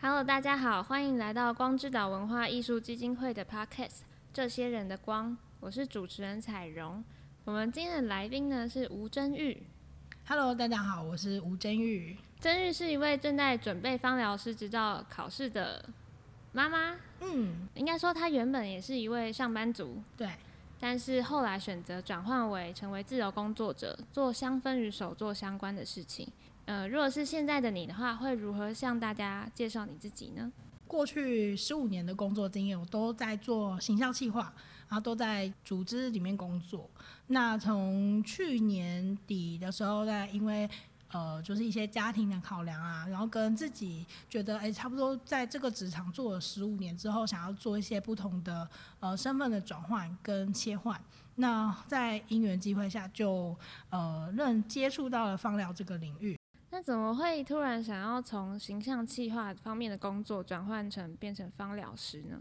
Hello，大家好，欢迎来到光之岛文化艺术基金会的 Podcast《这些人的光》，我是主持人彩荣。我们今天的来宾呢是吴真玉。Hello，大家好，我是吴真玉。真玉是一位正在准备芳疗师执照考试的妈妈。嗯，应该说她原本也是一位上班族。对。但是后来选择转换为成为自由工作者，做香氛与手作相关的事情。呃，如果是现在的你的话，会如何向大家介绍你自己呢？过去十五年的工作经验，我都在做行销企划，然后都在组织里面工作。那从去年底的时候，在因为呃，就是一些家庭的考量啊，然后跟自己觉得，哎、差不多在这个职场做了十五年之后，想要做一些不同的呃身份的转换跟切换。那在因缘机会下就，呃认接触到了芳疗这个领域。那怎么会突然想要从形象企划方面的工作转换成变成芳疗师呢？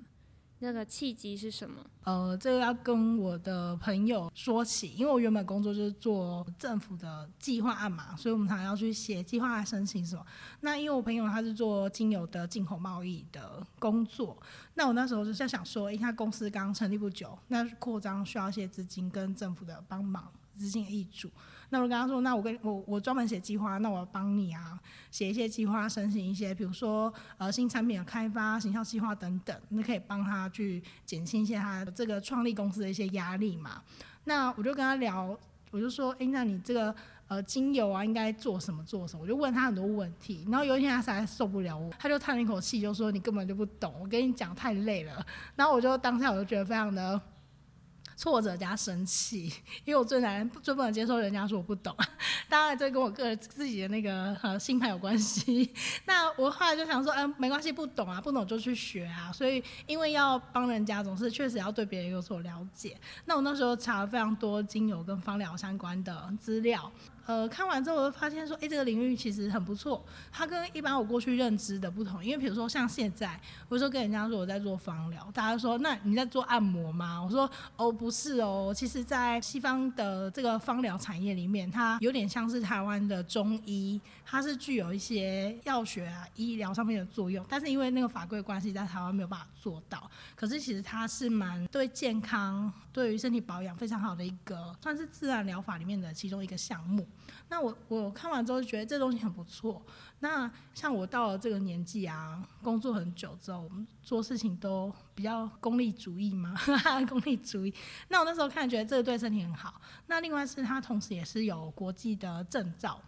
那个契机是什么？呃，这个要跟我的朋友说起，因为我原本工作就是做政府的计划案嘛，所以我们常常要去写计划申请什么。那因为我朋友他是做精油的进口贸易的工作，那我那时候就在想说，因为他公司刚成立不久，那扩张需要一些资金跟政府的帮忙，资金的挹注。那我跟他说，那我跟我我专门写计划，那我要帮你啊，写一些计划，申请一些，比如说呃新产品的开发、行销计划等等，那可以帮他去减轻一些他这个创立公司的一些压力嘛。那我就跟他聊，我就说，哎、那你这个呃精油啊，应该做什么做什么？我就问他很多问题，然后有一天他实在受不了我，他就叹了一口气，就说你根本就不懂，我跟你讲太累了。然后我就当下我就觉得非常的。挫折加生气，因为我最难最不能接受人家说我不懂，当然这跟我个人自己的那个呃星盘有关系。那我后来就想说，嗯，没关系，不懂啊，不懂就去学啊。所以因为要帮人家，总是确实要对别人有所了解。那我那时候查了非常多精油跟芳疗相关的资料。呃，看完之后我就发现说，哎、这个领域其实很不错。它跟一般我过去认知的不同，因为比如说像现在，我说跟人家说我在做芳疗，大家说那你在做按摩吗？我说哦，不是哦。其实，在西方的这个芳疗产业里面，它有点像是台湾的中医，它是具有一些药学啊、医疗上面的作用。但是因为那个法规关系，在台湾没有办法做到。可是其实它是蛮对健康、对于身体保养非常好的一个，算是自然疗法里面的其中一个项目。那我我看完之后觉得这东西很不错。那像我到了这个年纪啊，工作很久之后，我们做事情都比较功利主义嘛，功利主义。那我那时候看觉得这个对身体很好。那另外是它同时也是有国际的证照。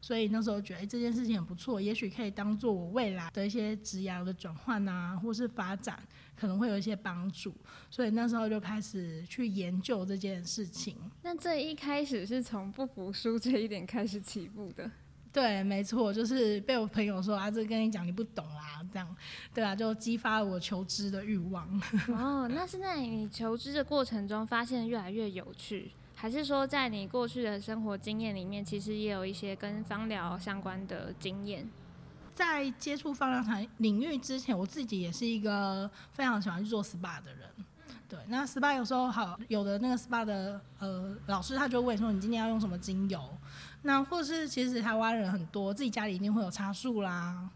所以那时候觉得，欸，这件事情很不错，也许可以当做我未来的一些职业的转换啊，或是发展，可能会有一些帮助。所以那时候就开始去研究这件事情。那这一开始是从不服输这一点开始起步的？对，没错，就是被我朋友说啊，这跟你讲你不懂啦，这样，对啊，就激发了我求知的欲望。哦，那是在你求知的过程中发现越来越有趣。还是说，在你过去的生活经验里面，其实也有一些跟芳疗相关的经验。在接触芳疗产领域之前，我自己也是一个非常喜欢去做 SPA 的人。对，那 SPA 有时候好，有的那个 SPA 的呃老师他就问说，你今天要用什么精油？那或是其实台湾人很多，自己家里一定会有茶树啦，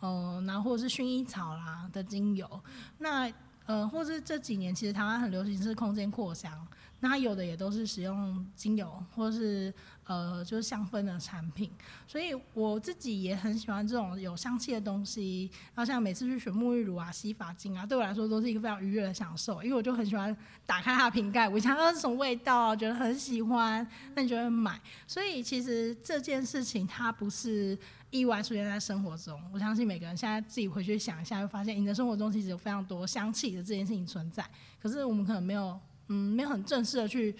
呃，然后或者是薰衣草啦的精油。那呃，或是这几年其实台湾很流行是空间扩香。那有的也都是使用精油或是呃就是香氛的产品，所以我自己也很喜欢这种有香气的东西。然后像每次去选沐浴乳啊、洗发精啊，对我来说都是一个非常愉悦的享受，因为我就很喜欢打开它的瓶盖，我想要是什么味道，觉得很喜欢，那你就会买。所以其实这件事情它不是意外出现在生活中，我相信每个人现在自己回去想一下，会发现你的生活中其实有非常多香气的这件事情存在，可是我们可能没有。嗯，没有很正式的去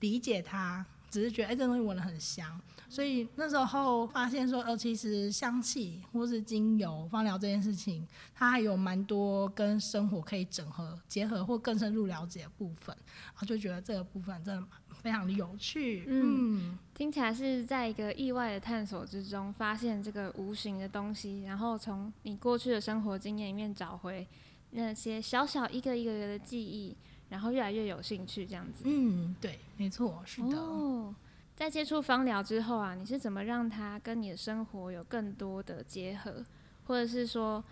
理解它，只是觉得哎，这东西闻得很香，所以那时候发现说，哦，其实香气或是精油芳疗这件事情，它还有蛮多跟生活可以整合结合或更深入了解的部分，然后就觉得这个部分真的非常的有趣。嗯，嗯，听起来是在一个意外的探索之中，发现这个无形的东西，然后从你过去的生活经验里面找回那些小小一个一个的记忆。然后越来越有兴趣，这样子。嗯，对，没错，是的。哦，在接触芳疗之后啊，你是怎么让它跟你的生活有更多的结合，或者是说，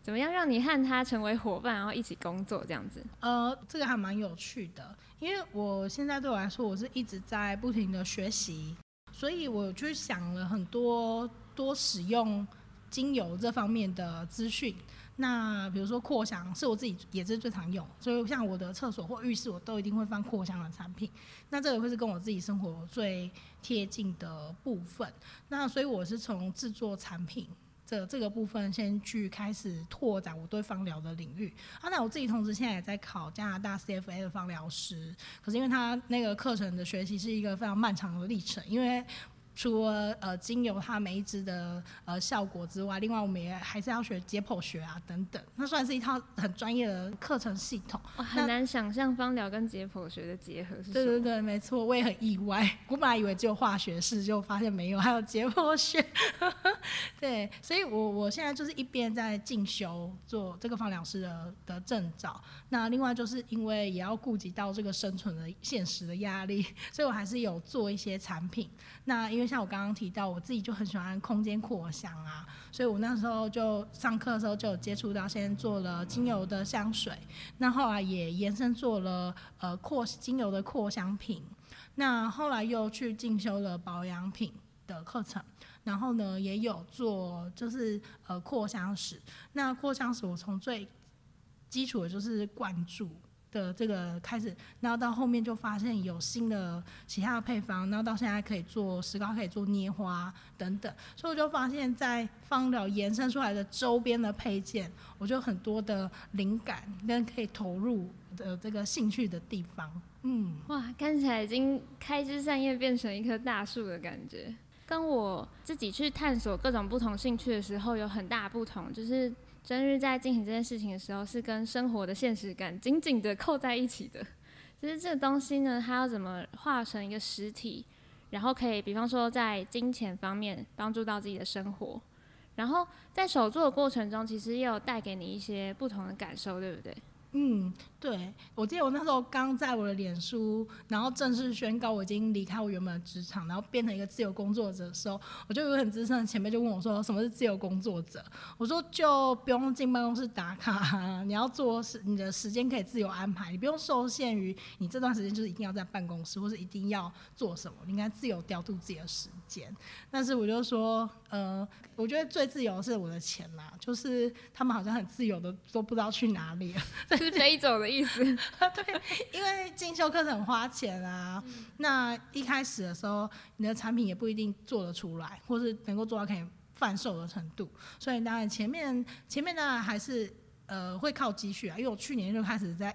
怎么样让你和他成为伙伴，然后一起工作这样子？呃，这个还蛮有趣的，因为我现在对我来说，我是一直在不停的学习，所以我去想了很多多使用精油这方面的资讯。那比如说扩香是我自己也是最常用，所以像我的厕所或浴室我都一定会放扩香的产品。那这个会是跟我自己生活最贴近的部分。那所以我是从制作产品这这个部分先去开始拓展我对芳疗的领域。啊，那我自己同时现在也在考加拿大 CFA 的芳疗师，可是因为他那个课程的学习是一个非常漫长的历程，因为。除了呃精油它每一支的呃效果之外，另外我们也还是要学解剖学啊等等，那算是一套很专业的课程系统。哦，很难想象芳疗跟解剖学的结合是什么？对对对，没错，我也很意外。我本来以为只有化学式，就发现没有，还有解剖学。对，所以我我现在就是一边在进修做这个芳疗师的的证照，那另外就是因为也要顾及到这个生存的现实的压力，所以我还是有做一些产品。那因为像我刚刚提到，我自己就很喜欢空间扩香啊，所以我那时候就上课的时候就有接触到，先做了精油的香水，那后来也延伸做了呃扩精油的扩香品，那后来又去进修了保养品的课程，然后呢也有做就是呃扩香石，那扩香石我从最基础的就是灌注。的这个开始，然后到后面就发现有新的其他的配方，然后到现在可以做石膏，可以做捏花等等，所以我就发现，在芳疗延伸出来的周边的配件，我就很多的灵感跟可以投入的这个兴趣的地方。嗯，哇，看起来已经开枝散叶变成一棵大树的感觉，跟我自己去探索各种不同兴趣的时候有很大不同，就是。生日在进行这件事情的时候，是跟生活的现实感紧紧的扣在一起的。其实这个东西呢，它要怎么化成一个实体，然后可以，比方说在金钱方面帮助到自己的生活，然后在手作的过程中，其实也有带给你一些不同的感受，对不对？嗯，对，我记得我那时候刚在我的脸书，然后正式宣告我已经离开我原本的职场，然后变成一个自由工作者的时候，我就有很资深的前辈就问我说：“什么是自由工作者？”我说：“就不用进办公室打卡，你要做事，你的时间可以自由安排，你不用受限于你这段时间就是一定要在办公室，或是一定要做什么，你应该自由调度自己的时间。”但是我就说，呃，我觉得最自由的是我的钱啦，就是他们好像很自由的都不知道去哪里了。是哪一种的意思，对，因为进修课程很花钱啊。那一开始的时候，你的产品也不一定做得出来，或是能够做到可以贩售的程度。所以当然前面前面当然还是呃会靠积蓄啊。因为我去年就开始在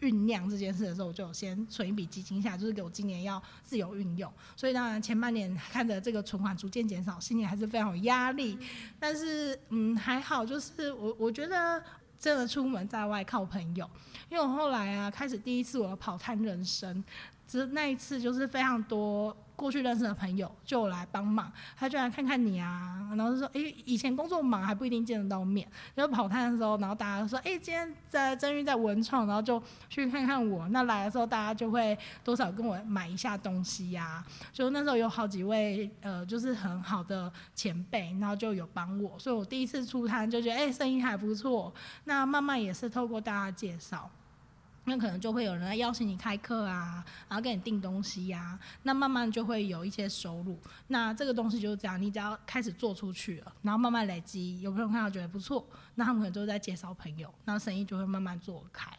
酝酿这件事的时候，我就先存一笔基金下来，就是给我今年要自由运用。所以当然前半年看着这个存款逐渐减少，心里还是非常有压力。但是嗯还好，就是我我觉得。真的出门在外靠朋友，因为我后来啊开始第一次我的跑摊人生，只是那一次就是非常多。过去认识的朋友就来帮忙，他就来看看你啊，然后就说：“哎、以前工作忙还不一定见得到面，然后跑摊的时候，然后大家说：‘哎、今天在真玉在文创，然后就去看看我。’那来的时候，大家就会多少跟我买一下东西呀、啊。就那时候有好几位呃，就是很好的前辈，然后就有帮我，所以我第一次出摊就觉得哎，生意还不错。那慢慢也是透过大家介绍。”那可能就会有人来邀请你开课啊，然后给你订东西呀、啊，那慢慢就会有一些收入。那这个东西就是这样，你只要开始做出去了，然后慢慢累积，有朋友看到觉得不错，那他们可能就在介绍朋友，那生意就会慢慢做开。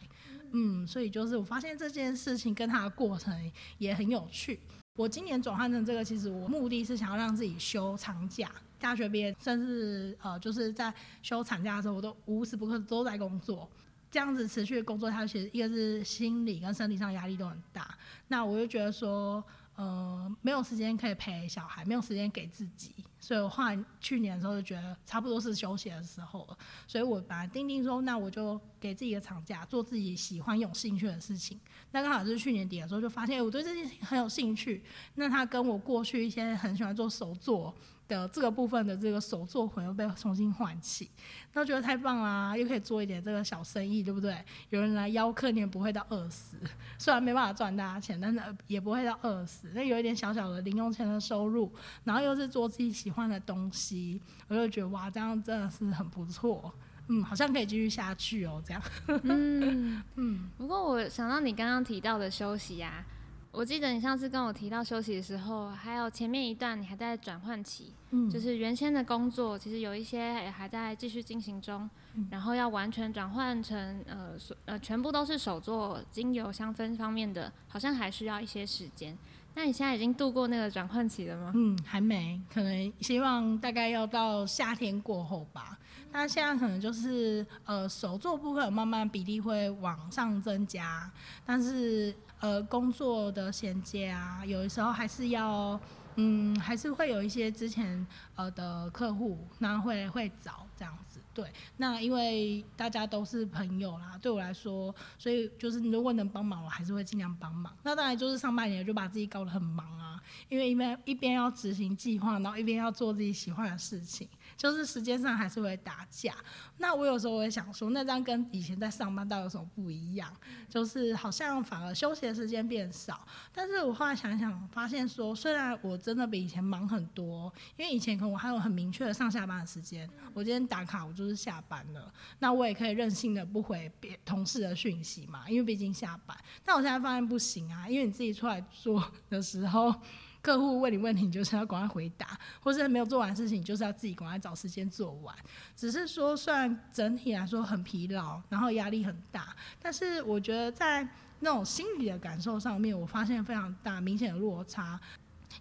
嗯，所以就是我发现这件事情跟它的过程也很有趣。我今年转换成这个，其实我目的是想要让自己休长假，大学毕业甚至呃就是在休产假的时候，我都无时不刻都在工作。这样子持续的工作，它其实一个是心理跟身体上压力都很大。那我就觉得说，呃，没有时间可以陪小孩，没有时间给自己，所以我后来去年的时候就觉得差不多是休息的时候了。所以我本来定定说，那我就给自己一个长假，做自己喜欢、有兴趣的事情。那刚好是去年底的时候，就发现我对这件事情很有兴趣。那他跟我过去一些很喜欢做手作。的这个部分的这个手作魂又被重新唤起，那觉得太棒啦，又可以做一点这个小生意，对不对？有人来邀客，你也不会到饿死，虽然没办法赚大家钱，但是也不会到饿死。那有一点小小的零用钱的收入，然后又是做自己喜欢的东西，我就觉得哇，这样真的是很不错。嗯，好像可以继续下去哦，这样。嗯 嗯。不过我想到你刚刚提到的休息呀、啊。我记得你上次跟我提到休息的时候，还有前面一段你还在转换期，嗯，就是原先的工作其实有一些也还在继续进行中，嗯，然后要完全转换成呃呃全部都是手作精油香氛方面的，好像还需要一些时间。那你现在已经度过那个转换期了吗？嗯，还没，可能希望大概要到夏天过后吧。那现在可能就是呃手作部分慢慢比例会往上增加，但是。呃，工作的衔接啊，有的时候还是要，嗯，还是会有一些之前呃的客户，那会会找这样，对，那因为大家都是朋友啦，对我来说，所以就是如果能帮忙，我还是会尽量帮忙。那当然就是上半年就把自己搞得很忙啊，因为一边一边要执行计划，然后一边要做自己喜欢的事情。就是时间上还是会打架，那我有时候我也想说，那这样跟以前在上班到底有什么不一样？就是好像反而休息的时间变少。但是我后来想想，发现说，虽然我真的比以前忙很多，因为以前可能我还有很明确的上下班的时间，我今天打卡我就就是下班了，那我也可以任性的不回别同事的讯息嘛，因为毕竟下班。但我现在发现不行啊，因为你自己出来做的时候。客户问你问题，你就是要赶快回答，或是没有做完事情，你就是要自己赶快找时间做完。只是说，虽然整体来说很疲劳，然后压力很大，但是我觉得在那种心理的感受上面，我发现非常大明显的落差。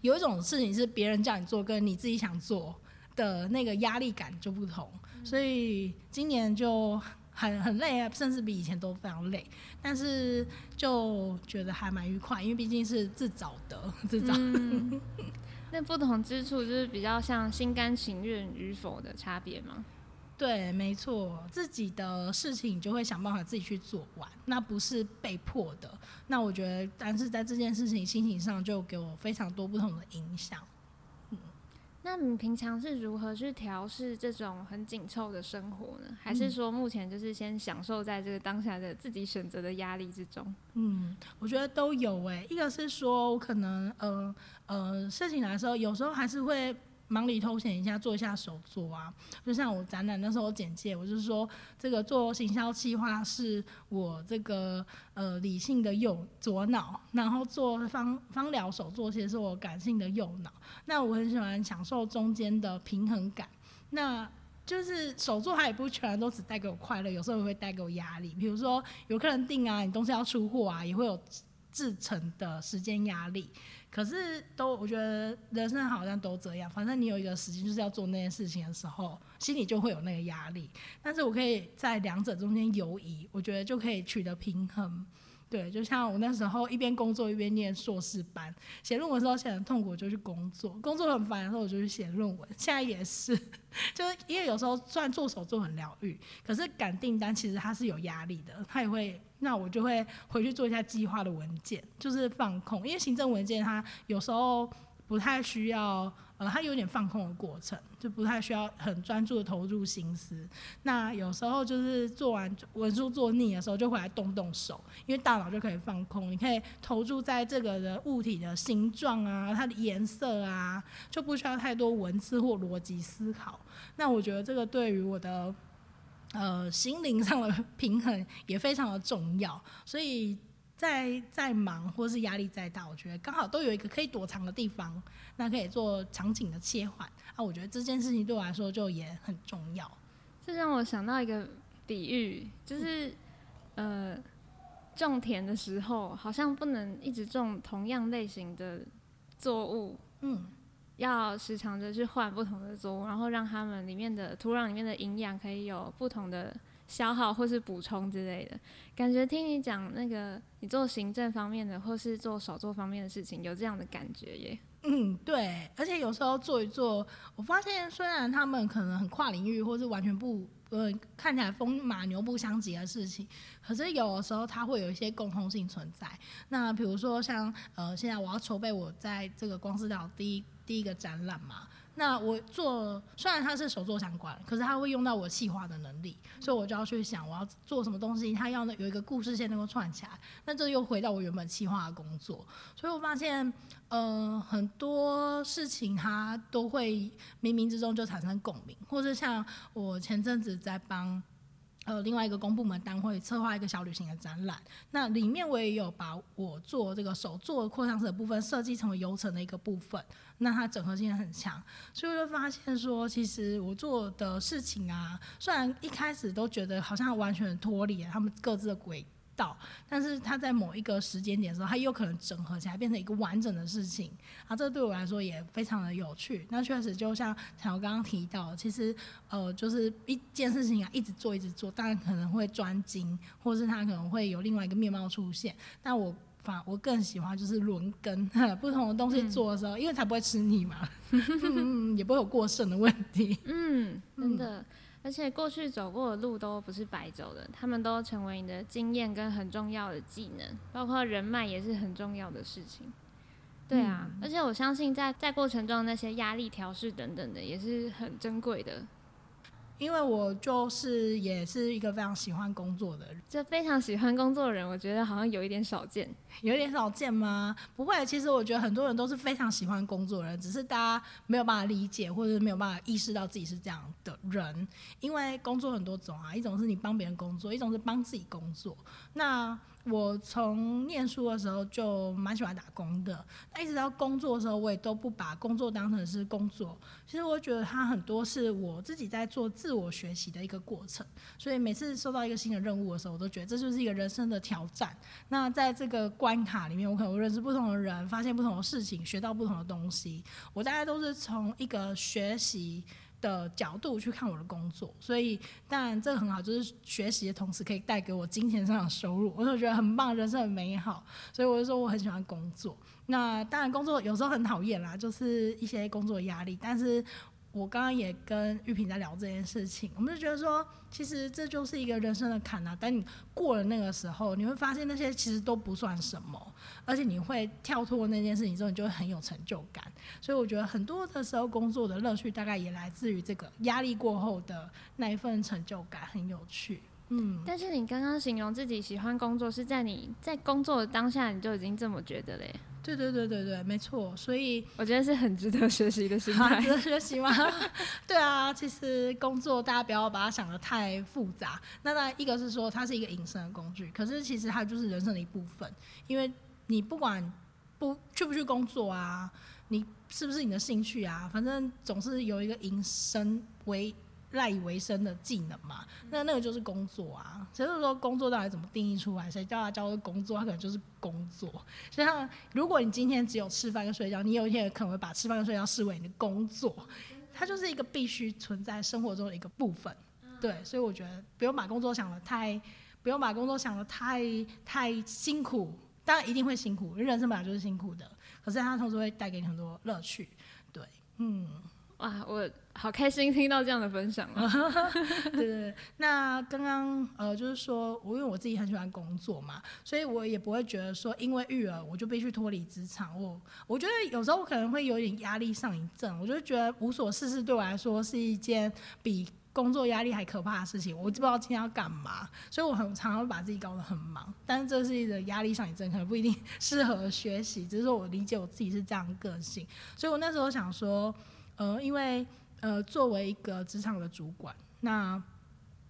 有一种事情是别人叫你做，跟你自己想做的那个压力感就不同。所以今年就。很很累啊，甚至比以前都非常累，但是就觉得还蛮愉快，因为毕竟是自找的，自找。嗯、那不同之处就是比较像心甘情愿与否的差别吗？对，没错，自己的事情就会想办法自己去做完，那不是被迫的。那我觉得，但是在这件事情心情上就给我非常多不同的影响。那你平常是如何去调试这种很紧凑的生活呢？还是说目前就是先享受在这个当下的自己选择的压力之中？嗯，我觉得都有诶、欸。一个是说我可能呃呃事情来的时候，有时候还是会。忙里偷闲一下，做一下手作啊，就像我展览那时候简介，我就说这个做行销计划是我这个呃理性的右左脑，然后做芳芳疗手作其实是我感性的右脑。那我很喜欢享受中间的平衡感。那就是手作它也不全都只带给我快乐，有时候也会带给我压力。比如说有客人订啊，你东西要出货啊，也会有制成的时间压力。可是都，我觉得人生好像都这样。反正你有一个时间就是要做那件事情的时候，心里就会有那个压力。但是我可以在两者中间游移，我觉得就可以取得平衡。对，就像我那时候一边工作一边念硕士班，写论文的时候写很痛苦，就去工作；工作很烦的时候，我就去写论文。现在也是，就是因为有时候虽然做手作很疗愈，可是赶订单其实它是有压力的，它也会。那我就会回去做一下计划的文件，就是放空，因为行政文件它有时候不太需要，呃，它有点放空的过程，就不太需要很专注的投入心思。那有时候就是做完文书做腻的时候，就回来动动手，因为大脑就可以放空，你可以投注在这个的物体的形状啊，它的颜色啊，就不需要太多文字或逻辑思考。那我觉得这个对于我的。呃，心灵上的平衡也非常的重要，所以在再忙或是压力再大，我觉得刚好都有一个可以躲藏的地方，那可以做场景的切换啊。我觉得这件事情对我来说就也很重要。这让我想到一个比喻，就是呃，种田的时候好像不能一直种同样类型的作物，嗯。要时常的去换不同的作物，然后让它们里面的土壤里面的营养可以有不同的消耗或是补充之类的。感觉听你讲那个你做行政方面的或是做手作方面的事情，有这样的感觉耶。嗯，对，而且有时候做一做，我发现虽然他们可能很跨领域或是完全不呃看起来风马牛不相及的事情，可是有的时候它会有一些共通性存在。那比如说像呃现在我要筹备我在这个光之岛第一。第一个展览嘛，那我做虽然它是手作相关，可是它会用到我细化的能力，所以我就要去想我要做什么东西，它要有一个故事线能够串起来，那这又回到我原本细化的工作，所以我发现，呃，很多事情它都会冥冥之中就产生共鸣，或者像我前阵子在帮呃，另外一个公部门单位策划一个小旅行的展览，那里面我也有把我做这个手做扩香石的部分设计成为游程的一个部分，那它整合性也很强，所以我就发现说，其实我做的事情啊，虽然一开始都觉得好像完全脱离了他们各自的轨。到，但是它在某一个时间点的时候，它又可能整合起来变成一个完整的事情，啊，这对我来说也非常的有趣。那确实就像小刚刚提到，其实呃，就是一件事情啊，一直做一直做，当然可能会专精，或是它可能会有另外一个面貌出现。但我反我更喜欢就是轮更 不同的东西做的时候，嗯、因为才不会吃腻嘛，嗯，也不会有过剩的问题。嗯，真的。嗯而且过去走过的路都不是白走的，他们都成为你的经验跟很重要的技能，包括人脉也是很重要的事情。对啊，嗯、而且我相信在在过程中那些压力调试等等的也是很珍贵的。因为我就是也是一个非常喜欢工作的人，就非常喜欢工作的人，我觉得好像有一点少见，有一点少见吗？不会，其实我觉得很多人都是非常喜欢工作的人，只是大家没有办法理解，或者是没有办法意识到自己是这样的人。因为工作很多种啊，一种是你帮别人工作，一种是帮自己工作。那我从念书的时候就蛮喜欢打工的，那一直到工作的时候，我也都不把工作当成是工作。其实我觉得它很多是我自己在做自我学习的一个过程，所以每次收到一个新的任务的时候，我都觉得这就是一个人生的挑战。那在这个关卡里面，我可能认识不同的人，发现不同的事情，学到不同的东西。我大概都是从一个学习的角度去看我的工作，所以当然这个很好，就是学习的同时可以带给我金钱上的收入，我就觉得很棒，人生很美好，所以我就说我很喜欢工作。那当然工作有时候很讨厌啦，就是一些工作压力，但是。我刚刚也跟玉萍在聊这件事情，我们就觉得说，其实这就是一个人生的坎啊。等你过了那个时候，你会发现那些其实都不算什么，而且你会跳脱那件事情之后，你就会很有成就感。所以我觉得很多的时候，工作的乐趣大概也来自于这个压力过后的那一份成就感，很有趣。嗯。但是你刚刚形容自己喜欢工作，是在你在工作的当下，你就已经这么觉得嘞？对对对对对，没错，所以我觉得是很值得学习的心态。值得学习吗？对啊，其实工作大家不要把它想得太复杂。那当然，一个是说它是一个隐身的工具，可是其实它就是人生的一部分。因为你不管不去不去工作啊，你是不是你的兴趣啊，反正总是有一个隐身为。赖以为生的技能嘛，那那个就是工作啊。所以说，工作到底怎么定义出来？谁叫他叫做工作？他可能就是工作。就像如果你今天只有吃饭跟睡觉，你有一天也可能会把吃饭跟睡觉视为你的工作，它就是一个必须存在生活中的一个部分。对，所以我觉得不用把工作想的太，不用把工作想的太太辛苦。当然一定会辛苦，因为人生本来就是辛苦的。可是它同时会带给你很多乐趣。对，嗯。哇，我好开心听到这样的分享了。对对对，那刚刚呃，就是说我因为我自己很喜欢工作嘛，所以我也不会觉得说因为育儿我就必须脱离职场。我我觉得有时候我可能会有点压力上瘾症，我就觉得无所事事对我来说是一件比工作压力还可怕的事情。我就不知道今天要干嘛，所以我很常常会把自己搞得很忙。但是这是一个压力上瘾症，可能不一定适合学习。只是说我理解我自己是这样个性，所以我那时候想说。呃，因为呃，作为一个职场的主管，那。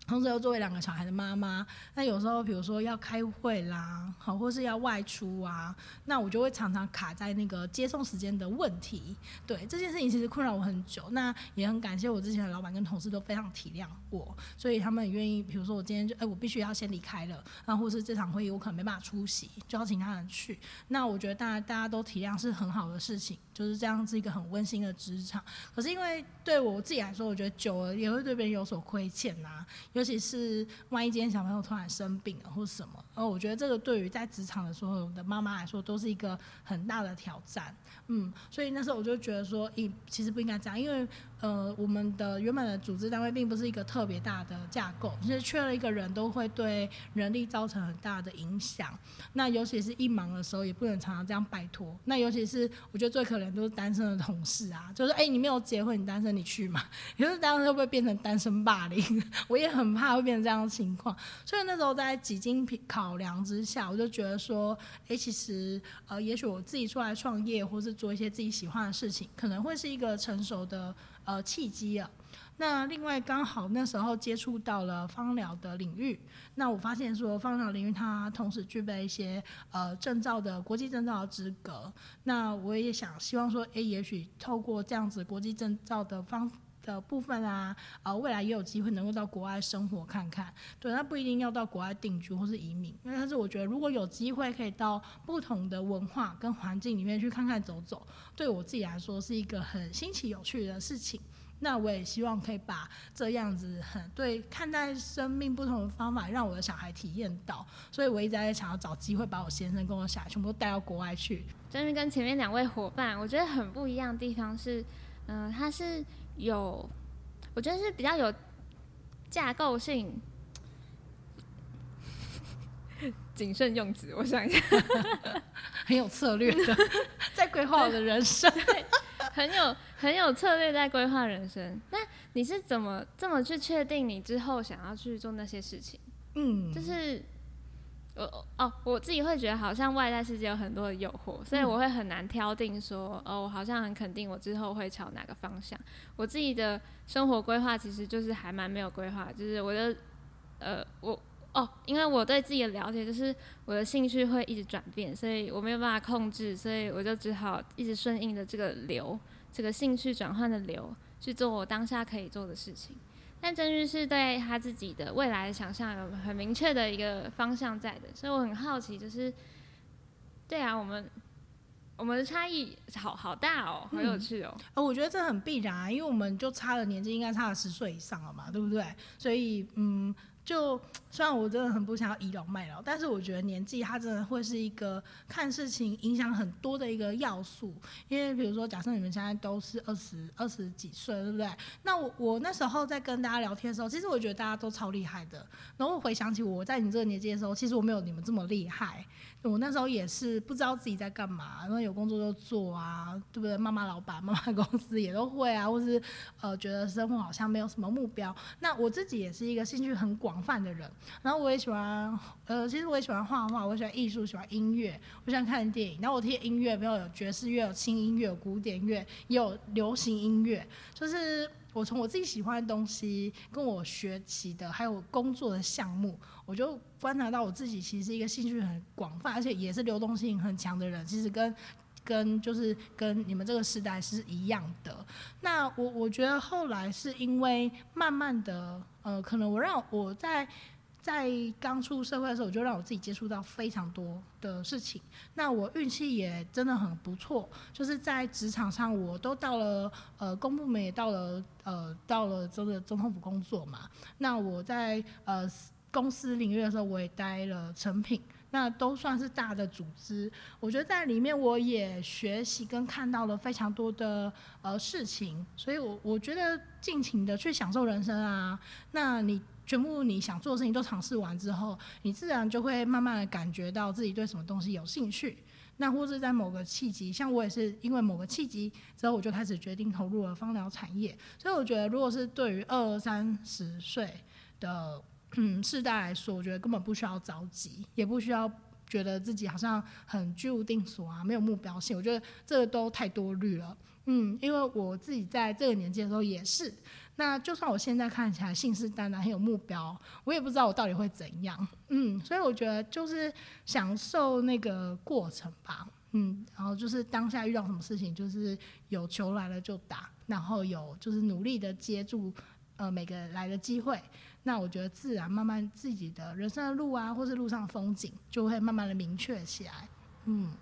同时又作为两个小孩的妈妈，那有时候比如说要开会啦，好，或是要外出啊，那我就会常常卡在那个接送时间的问题。对，这件事情其实困扰我很久，那也很感谢我之前的老板跟同事都非常体谅我，所以他们也愿意，比如说我今天就哎、我必须要先离开了，那或是这场会议我可能没办法出席，就要请他人去。那我觉得大家大家都体谅是很好的事情，就是这样子一个很温馨的职场。可是因为对我自己来说，我觉得久了也会对别人有所亏欠呐、尤其是万一今天小朋友突然生病了或什么，而我觉得这个对于在职场的所有的妈妈来说都是一个很大的挑战。嗯，所以那时候我就觉得说，咦，其实不应该这样，因为。呃，我们的原本的组织单位并不是一个特别大的架构，其实缺了一个人都会对人力造成很大的影响。那尤其是一忙的时候，也不能常常这样拜托。那尤其是我觉得最可怜都是单身的同事啊，就是哎、你没有结婚，你单身你去嘛？可是这样会不会变成单身霸凌？我也很怕会变成这样的情况。所以那时候在几经考量之下，我就觉得说，哎、欸，其实呃，也许我自己出来创业，或是做一些自己喜欢的事情，可能会是一个成熟的。呃，契机啊，那另外刚好那时候接触到了芳疗的领域，那我发现说芳疗领域它同时具备一些呃证照的国际证照的资格。那我也想希望说，诶，也许透过这样子国际证照的方的部分啊，呃，未来也有机会能够到国外生活看看。对，那不一定要到国外定居或是移民，因为但是我觉得如果有机会可以到不同的文化跟环境里面去看看走走，对我自己来说是一个很新奇有趣的事情。那我也希望可以把这样子很对看待生命不同的方法，让我的小孩体验到。所以我一直在想要找机会把我先生跟我小孩全部都带到国外去。真是跟前面两位伙伴，我觉得很不一样的地方是，嗯、呃，他是。有，我觉得是比较有架构性，谨慎用词，我想一下，很有策略的，在规划我的人生，很有很有策略在规划人生。那你是怎么这么去确定你之后想要去做那些事情？嗯，就是。我哦，我自己会觉得好像外在世界有很多的诱惑，所以我会很难挑定说，哦，我好像很肯定我之后会朝哪个方向。我自己的生活规划其实就是还蛮没有规划，就是我的，呃，我哦，因为我对自己的了解就是我的兴趣会一直转变，所以我没有办法控制，所以我就只好一直顺应着这个流，这个兴趣转换的流去做我当下可以做的事情。但真玉是对他自己的未来的想象有很明确的一个方向在的，所以我很好奇，就是，对啊，我们我们的差异好好大哦，好有趣哦。呃、嗯，我觉得这很必然啊，因为我们就差了年纪，应该差了十岁以上了嘛，对不对？所以，嗯。就虽然我真的很不想要倚老卖老，但是我觉得年纪它真的会是一个看事情影响很多的一个要素。因为比如说，假设你们现在都是二十二十几岁，对不对？那我我那时候在跟大家聊天的时候，其实我觉得大家都超厉害的。然后我回想起我在你这个年纪的时候，其实我没有你们这么厉害。我那时候也是不知道自己在干嘛，然后有工作就做啊，对不对？妈妈老板、妈妈公司也都会啊，或是呃觉得生活好像没有什么目标。那我自己也是一个兴趣很广泛的人，然后我也喜欢呃，其实我也喜欢画画，我喜欢艺术，喜欢音乐，我喜欢看电影。然后我听音乐，比如有爵士乐、有轻音乐、有古典乐，也有流行音乐，就是。我从我自己喜欢的东西，跟我学习的，还有工作的项目，我就观察到我自己其实是一个兴趣很广泛，而且也是流动性很强的人。其实跟跟就是跟你们这个时代是一样的。那我我觉得后来是因为慢慢的，呃，可能我让我在。在刚出社会的时候，我就让我自己接触到非常多的事情。那我运气也真的很不错，就是在职场上，我都到了呃公部门，也到了呃到了这个总统府工作嘛。那我在呃公司领域的时候，我也待了成品，那都算是大的组织。我觉得在里面，我也学习跟看到了非常多的呃事情，所以我我觉得尽情的去享受人生啊。那你。全部你想做的事情都尝试完之后，你自然就会慢慢的感觉到自己对什么东西有兴趣。那或是在某个契机，像我也是因为某个契机之后，我就开始决定投入了芳疗产业。所以我觉得，如果是对于二三十岁的嗯世代来说，我觉得根本不需要着急，也不需要觉得自己好像很居无定所啊，没有目标性。我觉得这个都太多虑了。嗯，因为我自己在这个年纪的时候也是。那就算我现在看起来信誓旦旦很有目标，我也不知道我到底会怎样。嗯，所以我觉得就是享受那个过程吧。嗯，然后就是当下遇到什么事情，就是有球来了就打，然后有就是努力的接住呃每个来的机会。那我觉得自然慢慢自己的人生的路啊，或是路上的风景，就会慢慢的明确起来。嗯。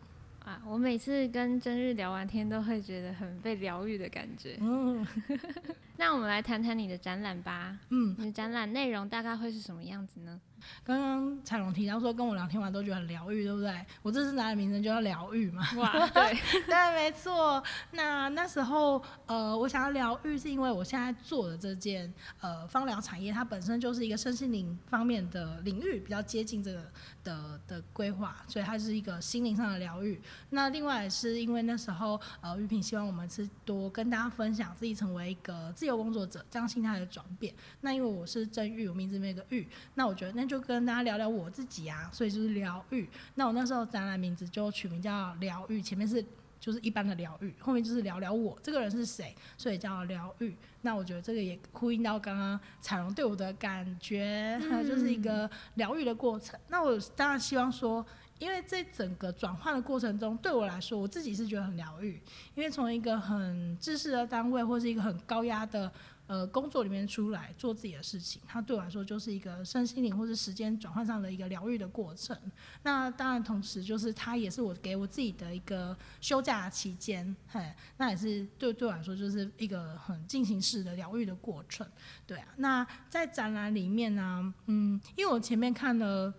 啊，我每次跟真日聊完天，都会觉得很被疗愈的感觉。嗯，那我们来谈谈你的展览吧。嗯，你的展览内容大概会是什么样子呢？刚刚彩龙提到说跟我聊天完都觉得很疗愈，对不对？我这次拿的名称就叫疗愈嘛。哇，对，对，没错。那那时候，呃，我想要疗愈，是因为我现在做的这件呃芳疗产业，它本身就是一个身心灵方面的领域，比较接近这个的的规划，所以它是一个心灵上的疗愈。那另外是因为那时候，呃，玉萍希望我们是多跟大家分享自己成为一个自由工作者这样心态的转变。那因为我是真玉，我名字里面有个玉，那我觉得那就。跟大家聊聊我自己啊，所以就是疗愈。那我那时候展览名字就取名叫疗愈，前面是就是一般的疗愈，后面就是聊聊我这个人是谁，所以叫疗愈。那我觉得这个也呼应到刚刚彩荣对我的感觉，还 有就是一个疗愈的过程。那我当然希望说。因为这整个转换的过程中，对我来说，我自己是觉得很疗愈。因为从一个很知识的单位，或是一个很高压的呃工作里面出来做自己的事情，它对我来说就是一个身心灵或是时间转换上的一个疗愈的过程。那当然，同时就是它也是我给我自己的一个休假期间，嘿，那也是对对我来说就是一个很进行式的疗愈的过程。对啊，那在展览里面呢，嗯，因为我前面看了。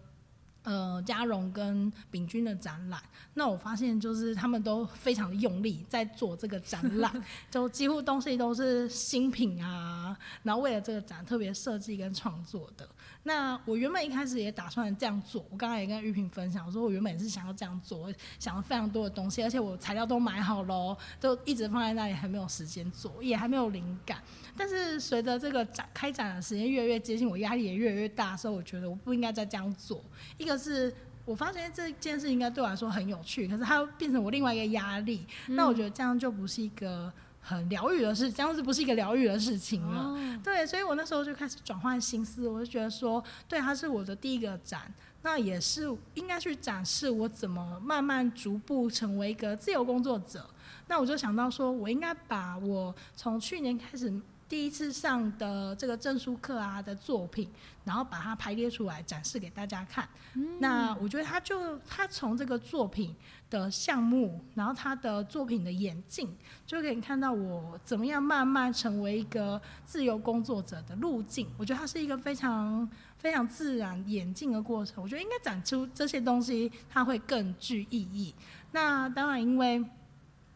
呃，嘉荣跟秉钧的展览，那我发现就是他们都非常的用力在做这个展览，就几乎东西都是新品啊，然后为了这个展特别设计跟创作的。那我原本一开始也打算这样做，我刚才也跟玉萍分享，我说我原本也是想要这样做，想了非常多的东西，而且我材料都买好了，都一直放在那里，还没有时间做，也还没有灵感。但是随着这个展开展的时间越来越接近，我压力也越来越大，所以我觉得我不应该再这样做。一个是我发现这件事应该对我来说很有趣，可是它变成我另外一个压力，嗯，那我觉得这样就不是一个很疗愈的事，这样子不是一个疗愈的事情了。哦。对，所以我那时候就开始转换心思，我就觉得说，对，它是我的第一个展，那也是应该去展示我怎么慢慢逐步成为一个自由工作者。那我就想到说，我应该把我从去年开始。第一次上的这个证书课啊的作品，然后把它排列出来展示给大家看。嗯、那我觉得他就他从这个作品的项目，然后他的作品的演进，就可以看到我怎么样慢慢成为一个自由工作者的路径。我觉得它是一个非常非常自然演进的过程。我觉得应该展出这些东西，它会更具意义。那当然，因为。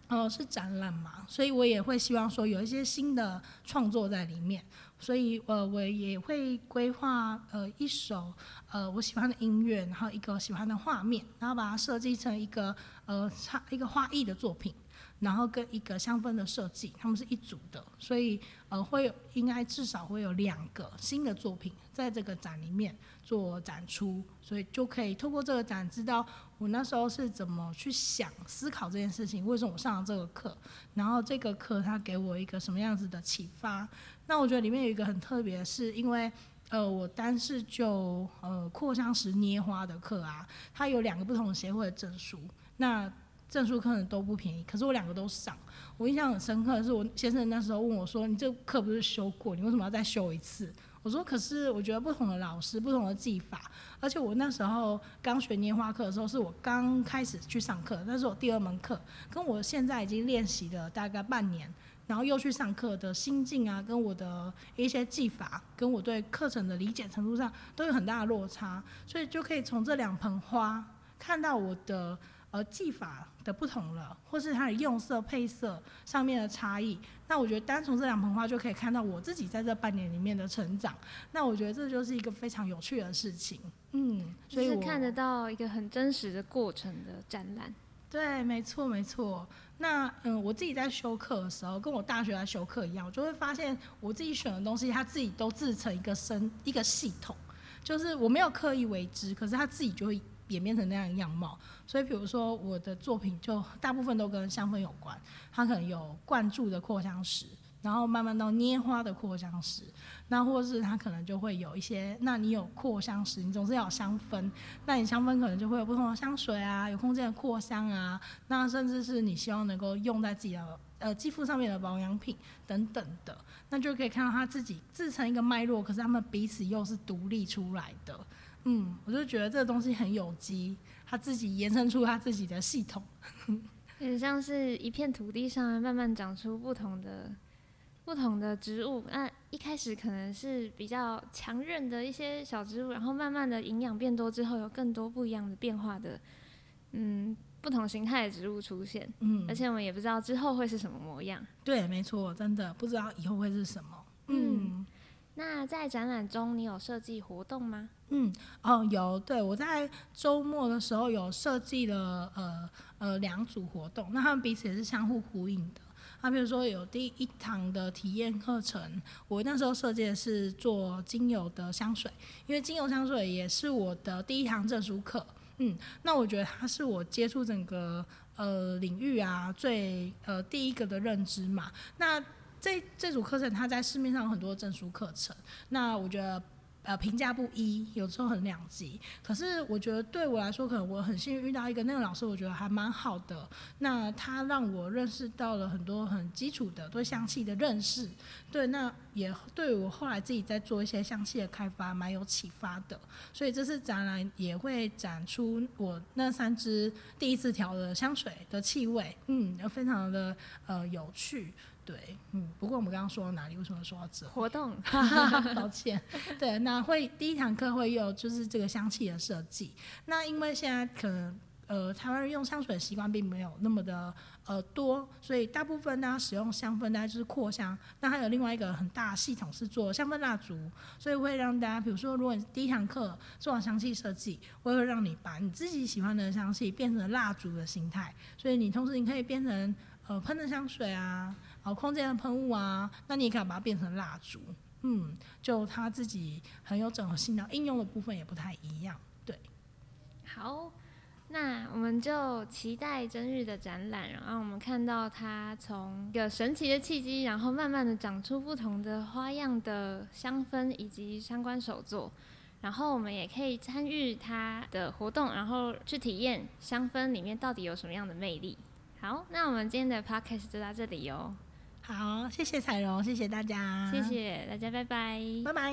呃，是展览嘛，所以我也会希望说有一些新的创作在里面，所以呃，我也会规划呃一首呃我喜欢的音乐，然后一个喜欢的画面，然后把它设计成一个呃差一个画意的作品。然后跟一个香氛的设计，他们是一组的，所以呃会有应该至少会有两个新的作品在这个展里面做展出，所以就可以透过这个展知道我那时候是怎么去想思考这件事情，为什么我上了这个课，然后这个课它给我一个什么样子的启发。那我觉得里面有一个很特别是，因为呃我单是就呃扩香石捏花的课啊，它有两个不同的协会的证书，那。证书课程都不便宜，可是我两个都上。我印象很深刻的是，我先生那时候问我说：“你这课不是修过，你为什么要再修一次？”我说：“可是我觉得不同的老师，不同的技法，而且我那时候刚学拈花课的时候，是我刚开始去上课，那是我第二门课，跟我现在已经练习了大概半年，然后又去上课的心境啊，跟我的一些技法，跟我对课程的理解程度上都有很大的落差，所以就可以从这两盆花看到我的。”呃技法的不同了，或是它的用色配色上面的差异，那我觉得单从这两盆花就可以看到我自己在这半年里面的成长。那我觉得这就是一个非常有趣的事情，嗯，所以我看得到一个很真实的过程的展览。对，没错没错。那嗯，我自己在修课的时候，跟我大学在修课一样，我就会发现我自己选的东西，它自己都自成一个生一个系统，就是我没有刻意为之，可是他自己就会。演变成那样的样貌，所以比如说我的作品就大部分都跟香氛有关，它可能有灌注的扩香石，然后慢慢到捏花的扩香石，那或是它可能就会有一些，那你有扩香石，你总是要有香氛，那你香氛可能就会有不同的香水啊，有空间的扩香啊，那甚至是你希望能够用在自己的呃肌肤上面的保养品等等的，那就可以看到它自己自成一个脉络，可是它们彼此又是独立出来的。嗯，我就觉得这个东西很有机，他自己延伸出他自己的系统，很像是一片土地上慢慢长出不同的不同的植物。那一开始可能是比较强韧的一些小植物，然后慢慢的营养变多之后，有更多不一样的变化的，嗯，不同形态的植物出现。嗯，而且我们也不知道之后会是什么模样。对，没错，真的不知道以后会是什么。嗯。嗯那在展览中，你有设计活动吗？嗯，哦，有，对，我在周末的时候有设计了呃呃两组活动，那他们彼此也是相互呼应的。那比如说有第一堂的体验课程，我那时候设计的是做精油的香水，因为精油香水也是我的第一堂证书课。嗯，那我觉得它是我接触整个呃领域啊最呃第一个的认知嘛。那这这组课程它在市面上有很多证书课程，那我觉得。呃，评价不一，有时候很两极。可是我觉得对我来说，可能我很幸运遇到一个那个老师，我觉得还蛮好的。那他让我认识到了很多很基础的对香气的认识，对，那也对我后来自己在做一些香气的开发蛮有启发的。所以这次展览也会展出我那三支第一次调的香水的气味，嗯，非常的呃有趣。对，嗯，不过我们刚刚说到哪里？为什么说到这活动？抱歉。对，那会第一堂课会有就是这个香气的设计。那因为现在可能呃台湾人用香水的习惯并没有那么的呃多，所以大部分大家使用香氛大家就是扩香。那还有另外一个很大的系统是做香氛蜡烛，所以会让大家，比如说如果你第一堂课做完香气设计，我会让你把你自己喜欢的香气变成蜡烛的形态。所以你同时你可以变成呃喷的香水啊。空间的喷雾啊，那你也可以把它变成蜡烛，嗯，就它自己很有整合性的应用的部分也不太一样，对。好，那我们就期待真日的展览，然后我们看到它从一个神奇的契机，然后慢慢的长出不同的花样的香氛以及相关手作，然后我们也可以参与它的活动，然后去体验香氛里面到底有什么样的魅力。好，那我们今天的 podcast 就到这里哦。好，谢谢彩荣，谢谢大家，谢谢大家，拜拜，拜拜。